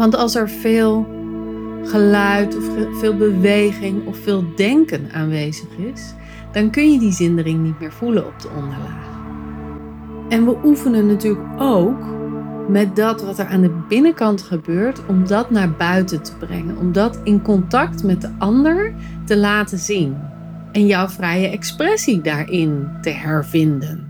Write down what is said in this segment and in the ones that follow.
Want als er veel geluid of veel beweging of veel denken aanwezig is, dan kun je die zindering niet meer voelen op de onderlaag. En we oefenen natuurlijk ook met dat wat er aan de binnenkant gebeurt, om dat naar buiten te brengen, om dat in contact met de ander te laten zien en jouw vrije expressie daarin te hervinden.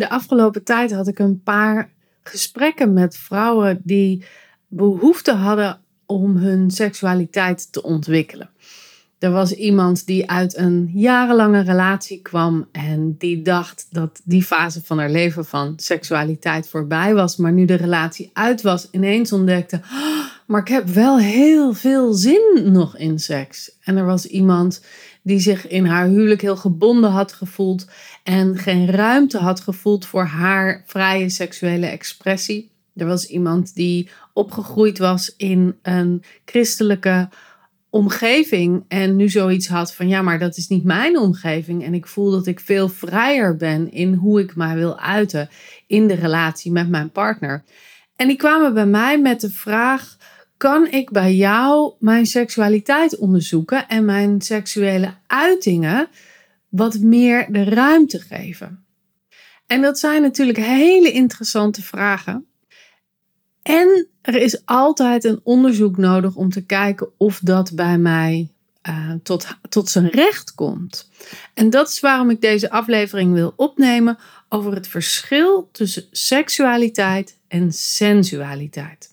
De afgelopen tijd had ik een paar gesprekken met vrouwen die behoefte hadden om hun seksualiteit te ontwikkelen. Er was iemand die uit een jarenlange relatie kwam en die dacht dat die fase van haar leven van seksualiteit voorbij was, maar nu de relatie uit was, ineens ontdekte: oh, maar ik heb wel heel veel zin nog in seks. En er was iemand die zich in haar huwelijk heel gebonden had gevoeld en geen ruimte had gevoeld voor haar vrije seksuele expressie. Er was iemand die opgegroeid was in een christelijke omgeving en nu zoiets had van ja, maar dat is niet mijn omgeving en ik voel dat ik veel vrijer ben in hoe ik mij wil uiten in de relatie met mijn partner. En die kwamen bij mij met de vraag: kan ik bij jou mijn seksualiteit onderzoeken en mijn seksuele uitingen wat meer de ruimte geven? En dat zijn natuurlijk hele interessante vragen. En er is altijd een onderzoek nodig om te kijken of dat bij mij uh, tot, tot zijn recht komt. En dat is waarom ik deze aflevering wil opnemen over het verschil tussen seksualiteit en sensualiteit.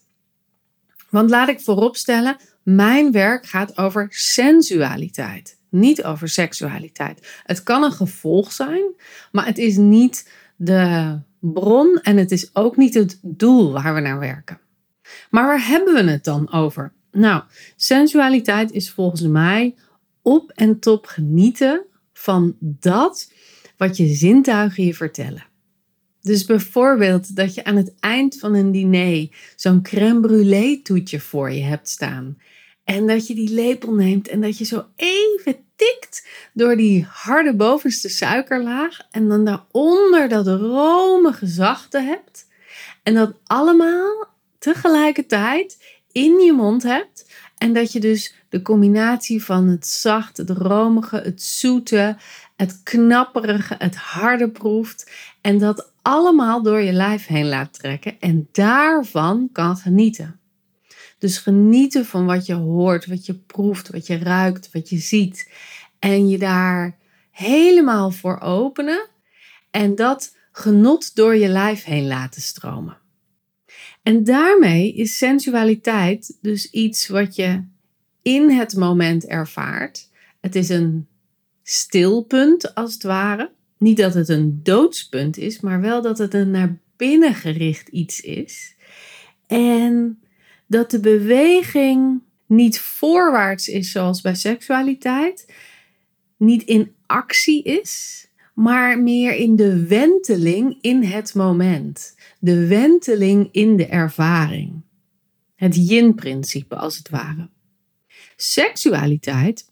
Want laat ik vooropstellen, mijn werk gaat over sensualiteit, niet over seksualiteit. Het kan een gevolg zijn, maar het is niet de bron en het is ook niet het doel waar we naar werken. Maar waar hebben we het dan over? Nou, sensualiteit is volgens mij op en top genieten van dat wat je zintuigen je vertellen. Dus bijvoorbeeld dat je aan het eind van een diner zo'n crème brûlée toetje voor je hebt staan. En dat je die lepel neemt en dat je zo even tikt door die harde bovenste suikerlaag. En dan daaronder dat romige zachte hebt. En dat allemaal tegelijkertijd in je mond hebt. En dat je dus de combinatie van het zachte, het romige, het zoete, het knapperige, het harde proeft. En dat allemaal door je lijf heen laat trekken en daarvan kan genieten. Dus genieten van wat je hoort, wat je proeft, wat je ruikt, wat je ziet. En je daar helemaal voor openen en dat genot door je lijf heen laten stromen. En daarmee is sensualiteit dus iets wat je in het moment ervaart. Het is een stilpunt als het ware. Niet dat het een doodspunt is, maar wel dat het een naar binnen gericht iets is. En dat de beweging niet voorwaarts is zoals bij seksualiteit, niet in actie is, maar meer in de wenteling in het moment. De wenteling in de ervaring. Het yin-principe als het ware. Seksualiteit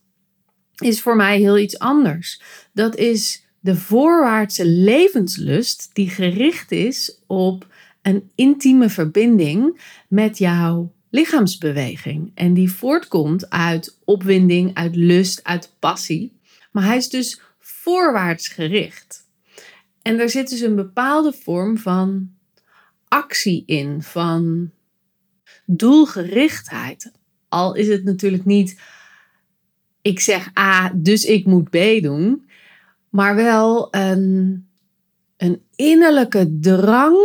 is voor mij heel iets anders. Dat is de voorwaartse levenslust die gericht is op een intieme verbinding met jouw lichaamsbeweging. En die voortkomt uit opwinding, uit lust, uit passie. Maar hij is dus voorwaarts gericht. En er zit dus een bepaalde vorm van actie in, van doelgerichtheid. Al is het natuurlijk niet, ik zeg A, dus ik moet B doen maar wel een, een innerlijke drang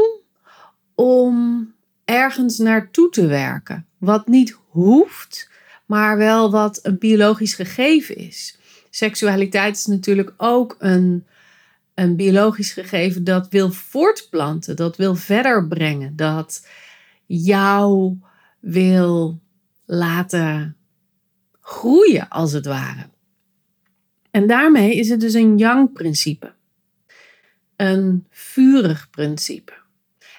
om ergens naartoe te werken. Wat niet hoeft, maar wel wat een biologisch gegeven is. Seksualiteit is natuurlijk ook een, een biologisch gegeven dat wil voortplanten, dat wil verder brengen, dat jou wil laten groeien als het ware. En daarmee is het dus een yang-principe. Een vurig principe.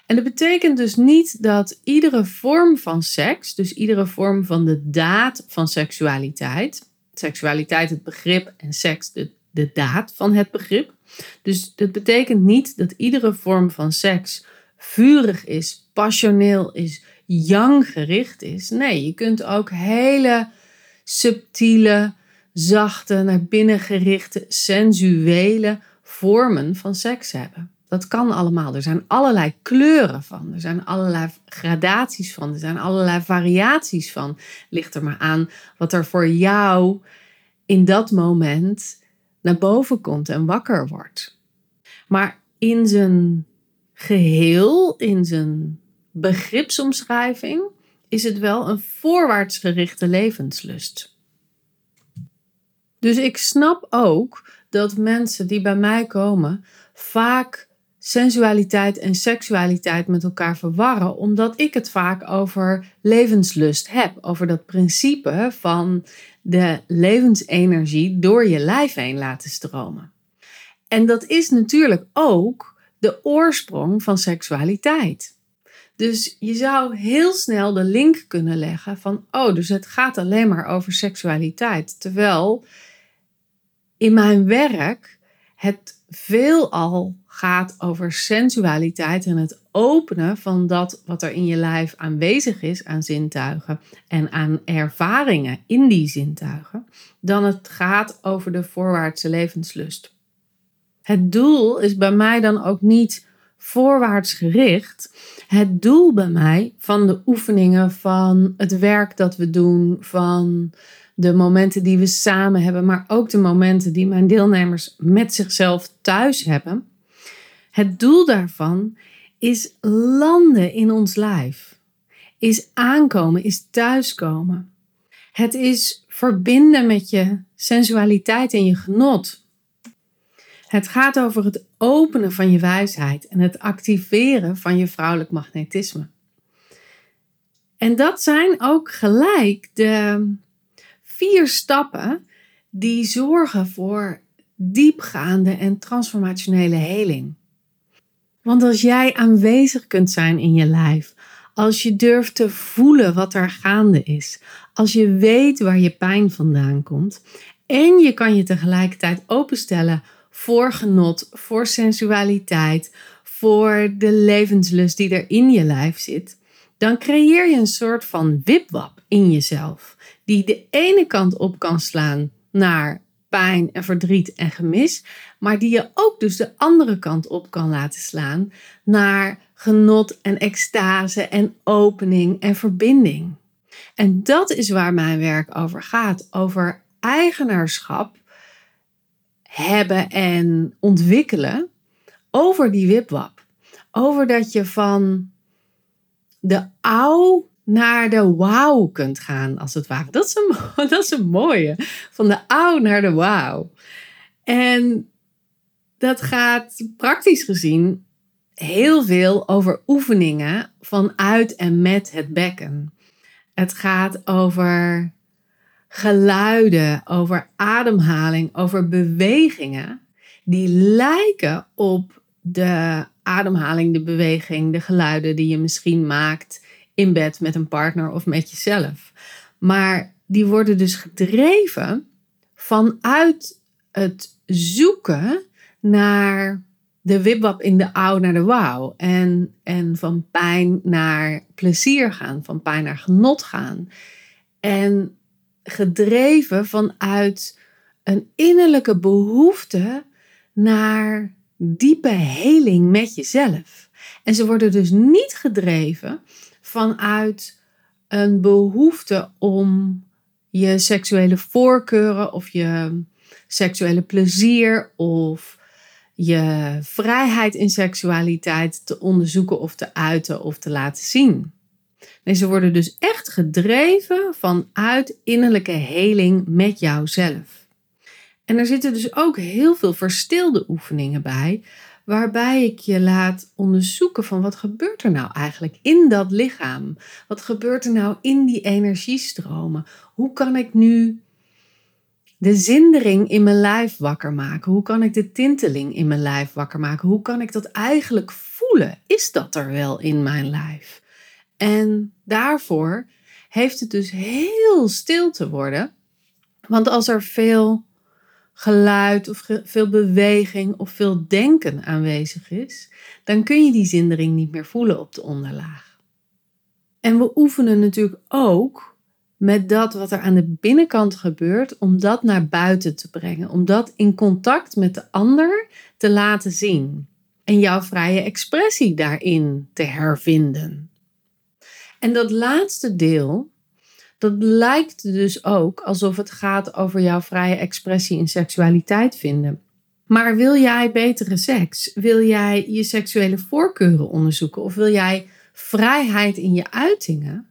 En dat betekent dus niet dat iedere vorm van seks, dus iedere vorm van de daad van seksualiteit, seksualiteit het begrip en seks de, de daad van het begrip. Dus dat betekent niet dat iedere vorm van seks vurig is, passioneel is, yang gericht is. Nee, je kunt ook hele subtiele, zachte, naar binnen gerichte, sensuele vormen van seks hebben. Dat kan allemaal. Er zijn allerlei kleuren van. Er zijn allerlei gradaties van. Er zijn allerlei variaties van. Ligt er maar aan wat er voor jou in dat moment naar boven komt en wakker wordt. Maar in zijn geheel, in zijn begripsomschrijving, is het wel een voorwaarts gerichte levenslust. Dus ik snap ook dat mensen die bij mij komen vaak sensualiteit en seksualiteit met elkaar verwarren, omdat ik het vaak over levenslust heb, over dat principe van de levensenergie door je lijf heen laten stromen. En dat is natuurlijk ook de oorsprong van seksualiteit. Dus je zou heel snel de link kunnen leggen van, oh, dus het gaat alleen maar over seksualiteit. Terwijl in mijn werk het veelal gaat over sensualiteit en het openen van dat wat er in je lijf aanwezig is aan zintuigen en aan ervaringen in die zintuigen, dan het gaat over de voorwaartse levenslust. Het doel is bij mij dan ook niet voorwaarts gericht. Het doel bij mij van de oefeningen, van het werk dat we doen, van de momenten die we samen hebben, maar ook de momenten die mijn deelnemers met zichzelf thuis hebben. Het doel daarvan is landen in ons lijf, is aankomen, is thuiskomen. Het is verbinden met je sensualiteit en je genot. Het gaat over het openen van je wijsheid en het activeren van je vrouwelijk magnetisme. En dat zijn ook gelijk de vier stappen die zorgen voor diepgaande en transformationele heling. Want als jij aanwezig kunt zijn in je lijf, als je durft te voelen wat er gaande is, als je weet waar je pijn vandaan komt en je kan je tegelijkertijd openstellen voor genot, voor sensualiteit, voor de levenslust die er in je lijf zit, dan creëer je een soort van wipwap in jezelf, die de ene kant op kan slaan naar pijn en verdriet en gemis, maar die je ook dus de andere kant op kan laten slaan naar genot en extase en opening en verbinding. En dat is waar mijn werk over gaat, over eigenaarschap hebben en ontwikkelen over die wipwap. Over dat je van de au naar de wauw kunt gaan, als het ware. Dat is een, dat is een mooie. Van de au naar de wauw. En dat gaat praktisch gezien heel veel over oefeningen vanuit en met het bekken. Het gaat over geluiden, over ademhaling, over bewegingen die lijken op de ademhaling, de beweging, de geluiden die je misschien maakt in bed met een partner of met jezelf. Maar die worden dus gedreven vanuit het zoeken naar de wibwap in de ouw naar de wauw. En, en van pijn naar plezier gaan, van pijn naar genot gaan. En gedreven vanuit een innerlijke behoefte naar diepe heling met jezelf. En ze worden dus niet gedreven vanuit een behoefte om je seksuele voorkeuren of je seksuele plezier of je vrijheid in seksualiteit te onderzoeken of te uiten of te laten zien. Nee, ze worden dus echt gedreven vanuit innerlijke heling met jouzelf. En er zitten dus ook heel veel verstilde oefeningen bij, waarbij ik je laat onderzoeken van wat gebeurt er nou eigenlijk in dat lichaam? Wat gebeurt er nou in die energiestromen? Hoe kan ik nu de zindering in mijn lijf wakker maken? Hoe kan ik de tinteling in mijn lijf wakker maken? Hoe kan ik dat eigenlijk voelen? Is dat er wel in mijn lijf? En daarvoor heeft het dus heel stil te worden. Want als er veel geluid of veel beweging of veel denken aanwezig is, dan kun je die zindering niet meer voelen op de onderlaag. En we oefenen natuurlijk ook met dat wat er aan de binnenkant gebeurt, om dat naar buiten te brengen, om dat in contact met de ander te laten zien en jouw vrije expressie daarin te hervinden. En dat laatste deel, dat lijkt dus ook alsof het gaat over jouw vrije expressie in seksualiteit vinden. Maar wil jij betere seks? Wil jij je seksuele voorkeuren onderzoeken? Of wil jij vrijheid in je uitingen?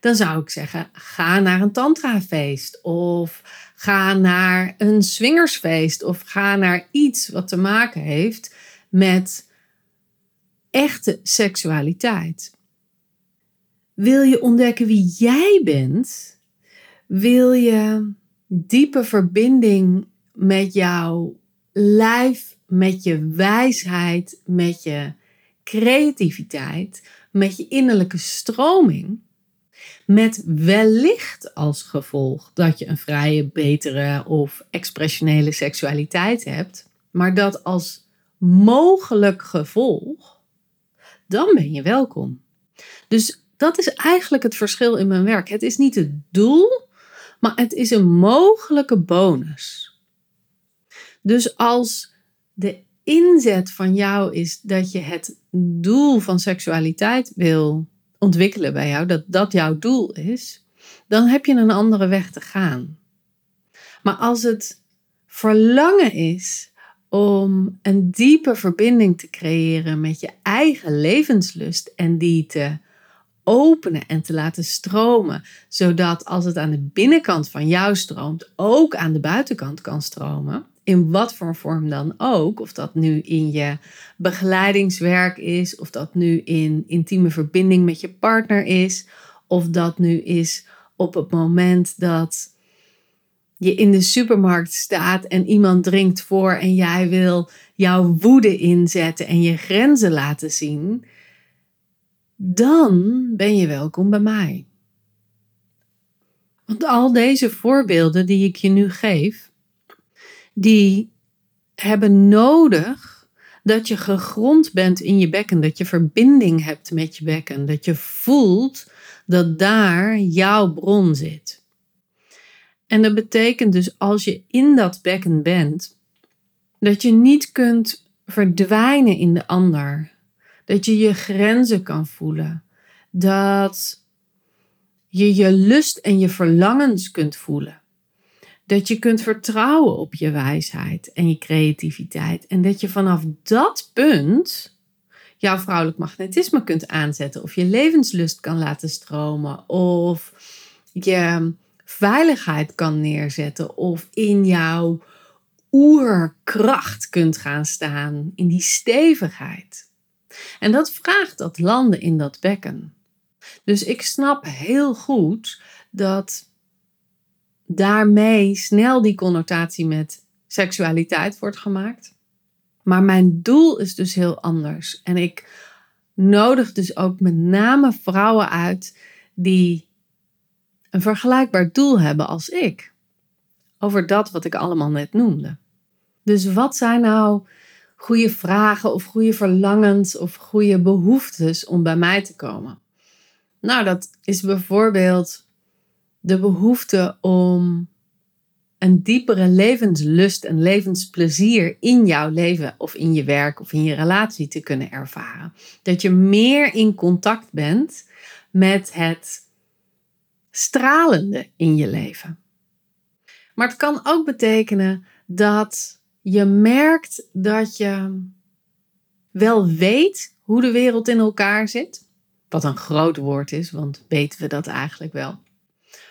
Dan zou ik zeggen: ga naar een tantrafeest. Of ga naar een swingersfeest. Of ga naar iets wat te maken heeft met echte seksualiteit. Wil je ontdekken wie jij bent? Wil je diepe verbinding met jouw lijf, met je wijsheid, met je creativiteit, met je innerlijke stroming? Met wellicht als gevolg dat je een vrije, betere of expressionele seksualiteit hebt, maar dat als mogelijk gevolg, dan ben je welkom. Dus dat is eigenlijk het verschil in mijn werk. Het is niet het doel, maar het is een mogelijke bonus. Dus als de inzet van jou is dat je het doel van seksualiteit wil ontwikkelen bij jou, dat dat jouw doel is, dan heb je een andere weg te gaan. Maar als het verlangen is om een diepe verbinding te creëren met je eigen levenslust en die te openen en te laten stromen, zodat als het aan de binnenkant van jou stroomt, ook aan de buitenkant kan stromen. In wat voor vorm dan ook, of dat nu in je begeleidingswerk is, of dat nu in intieme verbinding met je partner is, of dat nu is op het moment dat je in de supermarkt staat en iemand drinkt voor en jij wil jouw woede inzetten en je grenzen laten zien dan ben je welkom bij mij. Want al deze voorbeelden die ik je nu geef, die hebben nodig dat je gegrond bent in je bekken, dat je verbinding hebt met je bekken, dat je voelt dat daar jouw bron zit. En dat betekent dus als je in dat bekken bent, dat je niet kunt verdwijnen in de ander, dat je je grenzen kan voelen. Dat je je lust en je verlangens kunt voelen. Dat je kunt vertrouwen op je wijsheid en je creativiteit. En dat je vanaf dat punt jouw vrouwelijk magnetisme kunt aanzetten. Of je levenslust kan laten stromen. Of je veiligheid kan neerzetten. Of in jouw oerkracht kunt gaan staan. In die stevigheid. En dat vraagt dat landen in dat bekken. Dus ik snap heel goed dat daarmee snel die connotatie met seksualiteit wordt gemaakt. Maar mijn doel is dus heel anders. En ik nodig dus ook met name vrouwen uit die een vergelijkbaar doel hebben als ik. Over dat wat ik allemaal net noemde. Dus wat zijn nou goede vragen of goede verlangens of goede behoeftes om bij mij te komen? Nou, dat is bijvoorbeeld de behoefte om een diepere levenslust en levensplezier in jouw leven of in je werk of in je relatie te kunnen ervaren. Dat je meer in contact bent met het stralende in je leven. Maar het kan ook betekenen dat je merkt dat je wel weet hoe de wereld in elkaar zit. Wat een groot woord is, want weten we dat eigenlijk wel.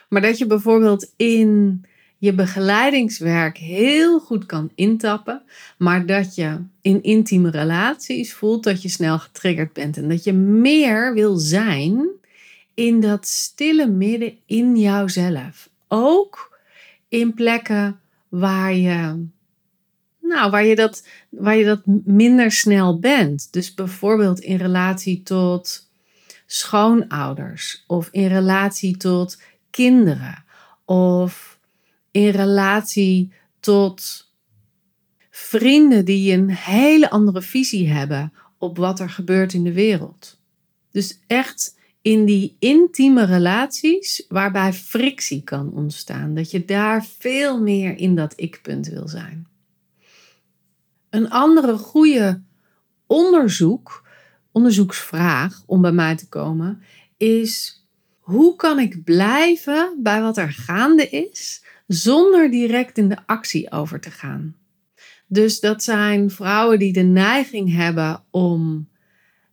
Maar dat je bijvoorbeeld in je begeleidingswerk heel goed kan intappen, maar dat je in intieme relaties voelt dat je snel getriggerd bent en dat je meer wil zijn in dat stille midden in jouzelf. Ook in plekken waar je, nou, waar je, dat, waar je dat minder snel bent. Dus bijvoorbeeld in relatie tot schoonouders of in relatie tot kinderen of in relatie tot vrienden die een hele andere visie hebben op wat er gebeurt in de wereld. Dus echt in die intieme relaties waarbij frictie kan ontstaan. Dat je daar veel meer in dat ik-punt wil zijn. Een andere goede onderzoek, onderzoeksvraag om bij mij te komen, is hoe kan ik blijven bij wat er gaande is zonder direct in de actie over te gaan? Dus dat zijn vrouwen die de neiging hebben om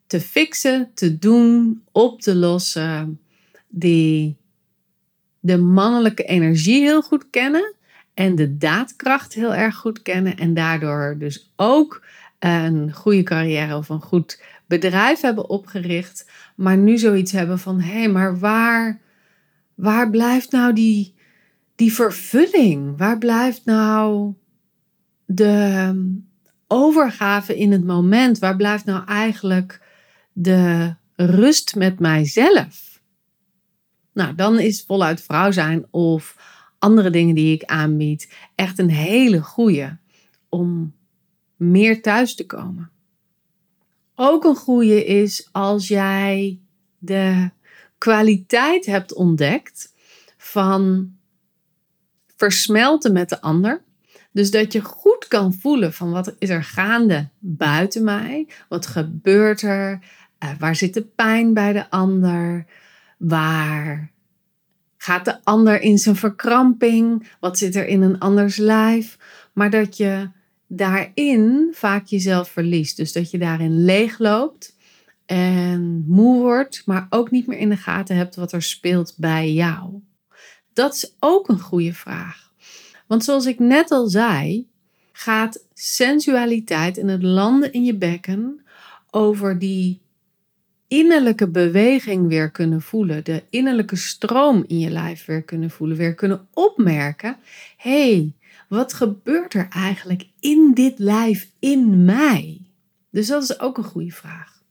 te fixen, te doen, op te lossen, die de mannelijke energie heel goed kennen en de daadkracht heel erg goed kennen en daardoor dus ook een goede carrière of een goed bedrijf hebben opgericht, maar nu zoiets hebben van hé, hey, maar waar, waar blijft nou die, die vervulling? Waar blijft nou de overgave in het moment? Waar blijft nou eigenlijk de rust met mijzelf. Nou, dan is voluit vrouw zijn of andere dingen die ik aanbied echt een hele goede om meer thuis te komen. Ook een goede is als jij de kwaliteit hebt ontdekt van versmelten met de ander. Dus dat je goed kan voelen van wat is er gaande buiten mij? Wat gebeurt er? Uh, waar zit de pijn bij de ander? Waar gaat de ander in zijn verkramping? Wat zit er in een anders lijf? Maar dat je daarin vaak jezelf verliest. Dus dat je daarin leegloopt en moe wordt, maar ook niet meer in de gaten hebt wat er speelt bij jou. Dat is ook een goede vraag. Want zoals ik net al zei, gaat sensualiteit en het landen in je bekken over die innerlijke beweging weer kunnen voelen, de innerlijke stroom in je lijf weer kunnen voelen, weer kunnen opmerken: hé, hey, wat gebeurt er eigenlijk in dit lijf, in mij? Dus dat is ook een goede vraag.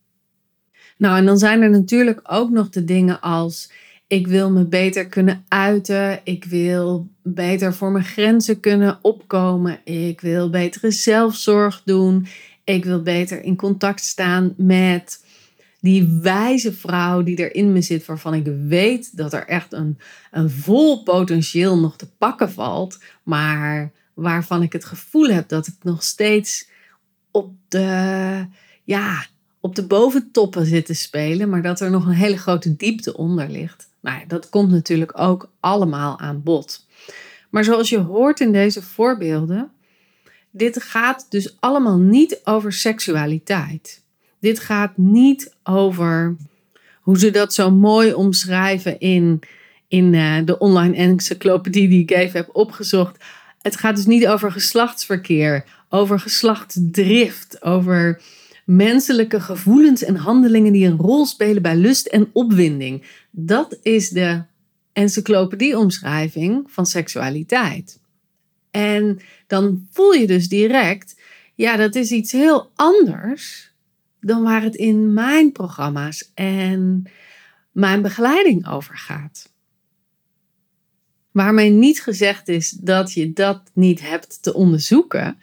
Nou, en dan zijn er natuurlijk ook nog de dingen als: ik wil me beter kunnen uiten, ik wil beter voor mijn grenzen kunnen opkomen, ik wil betere zelfzorg doen, ik wil beter in contact staan met die wijze vrouw die er in me zit, waarvan ik weet dat er echt een, een vol potentieel nog te pakken valt, maar waarvan ik het gevoel heb dat ik nog steeds op de, ja, op de boventoppen zit te spelen, maar dat er nog een hele grote diepte onder ligt. Nou, ja, dat komt natuurlijk ook allemaal aan bod. Maar zoals je hoort in deze voorbeelden, dit gaat dus allemaal niet over seksualiteit. Dit gaat niet over hoe ze dat zo mooi omschrijven in, in uh, de online encyclopedie die ik even heb opgezocht. Het gaat dus niet over geslachtsverkeer, over geslachtsdrift, over menselijke gevoelens en handelingen die een rol spelen bij lust en opwinding. Dat is de encyclopedie-omschrijving van seksualiteit. En dan voel je dus direct, ja, dat is iets heel anders dan waar het in mijn programma's en mijn begeleiding over gaat. Waarmee niet gezegd is dat je dat niet hebt te onderzoeken.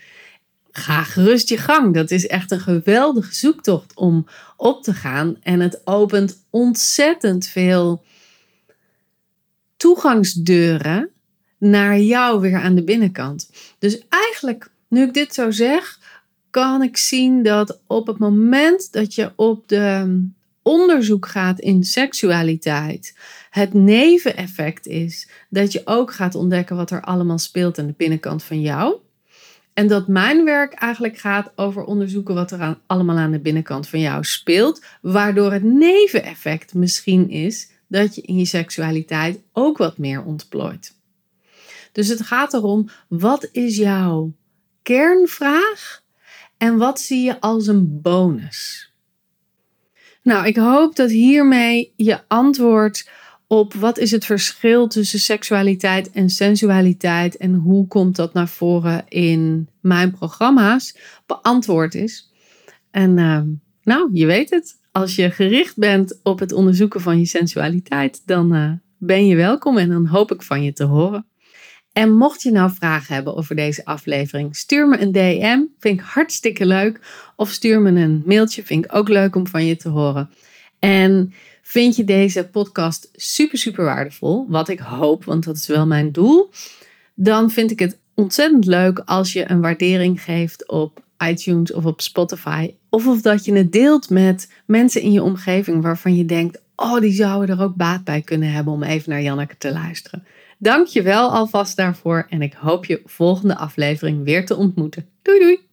Ga gerust je gang. Dat is echt een geweldige zoektocht om op te gaan. En het opent ontzettend veel toegangsdeuren naar jou weer aan de binnenkant. Dus eigenlijk, nu ik dit zo zeg, kan ik zien dat op het moment dat je op de onderzoek gaat in seksualiteit, het neveneffect is dat je ook gaat ontdekken wat er allemaal speelt aan de binnenkant van jou. En dat mijn werk eigenlijk gaat over onderzoeken wat er aan, allemaal aan de binnenkant van jou speelt, waardoor het neveneffect misschien is dat je in je seksualiteit ook wat meer ontplooit. Dus het gaat erom, wat is jouw kernvraag en wat zie je als een bonus? Nou, ik hoop dat hiermee je antwoord op wat is het verschil tussen seksualiteit en sensualiteit en hoe komt dat naar voren in mijn programma's beantwoord is. En uh, nou, je weet het. Als je gericht bent op het onderzoeken van je sensualiteit, dan uh, ben je welkom en dan hoop ik van je te horen. En mocht je nou vragen hebben over deze aflevering, stuur me een DM. Vind ik hartstikke leuk. Of stuur me een mailtje. Vind ik ook leuk om van je te horen. En vind je deze podcast super, super waardevol? Wat ik hoop, want dat is wel mijn doel. Dan vind ik het ontzettend leuk als je een waardering geeft op iTunes of op Spotify. Of of dat je het deelt met mensen in je omgeving waarvan je denkt: oh, die zouden er ook baat bij kunnen hebben om even naar Janneke te luisteren. Dank je wel alvast daarvoor en ik hoop je volgende aflevering weer te ontmoeten. Doei doei!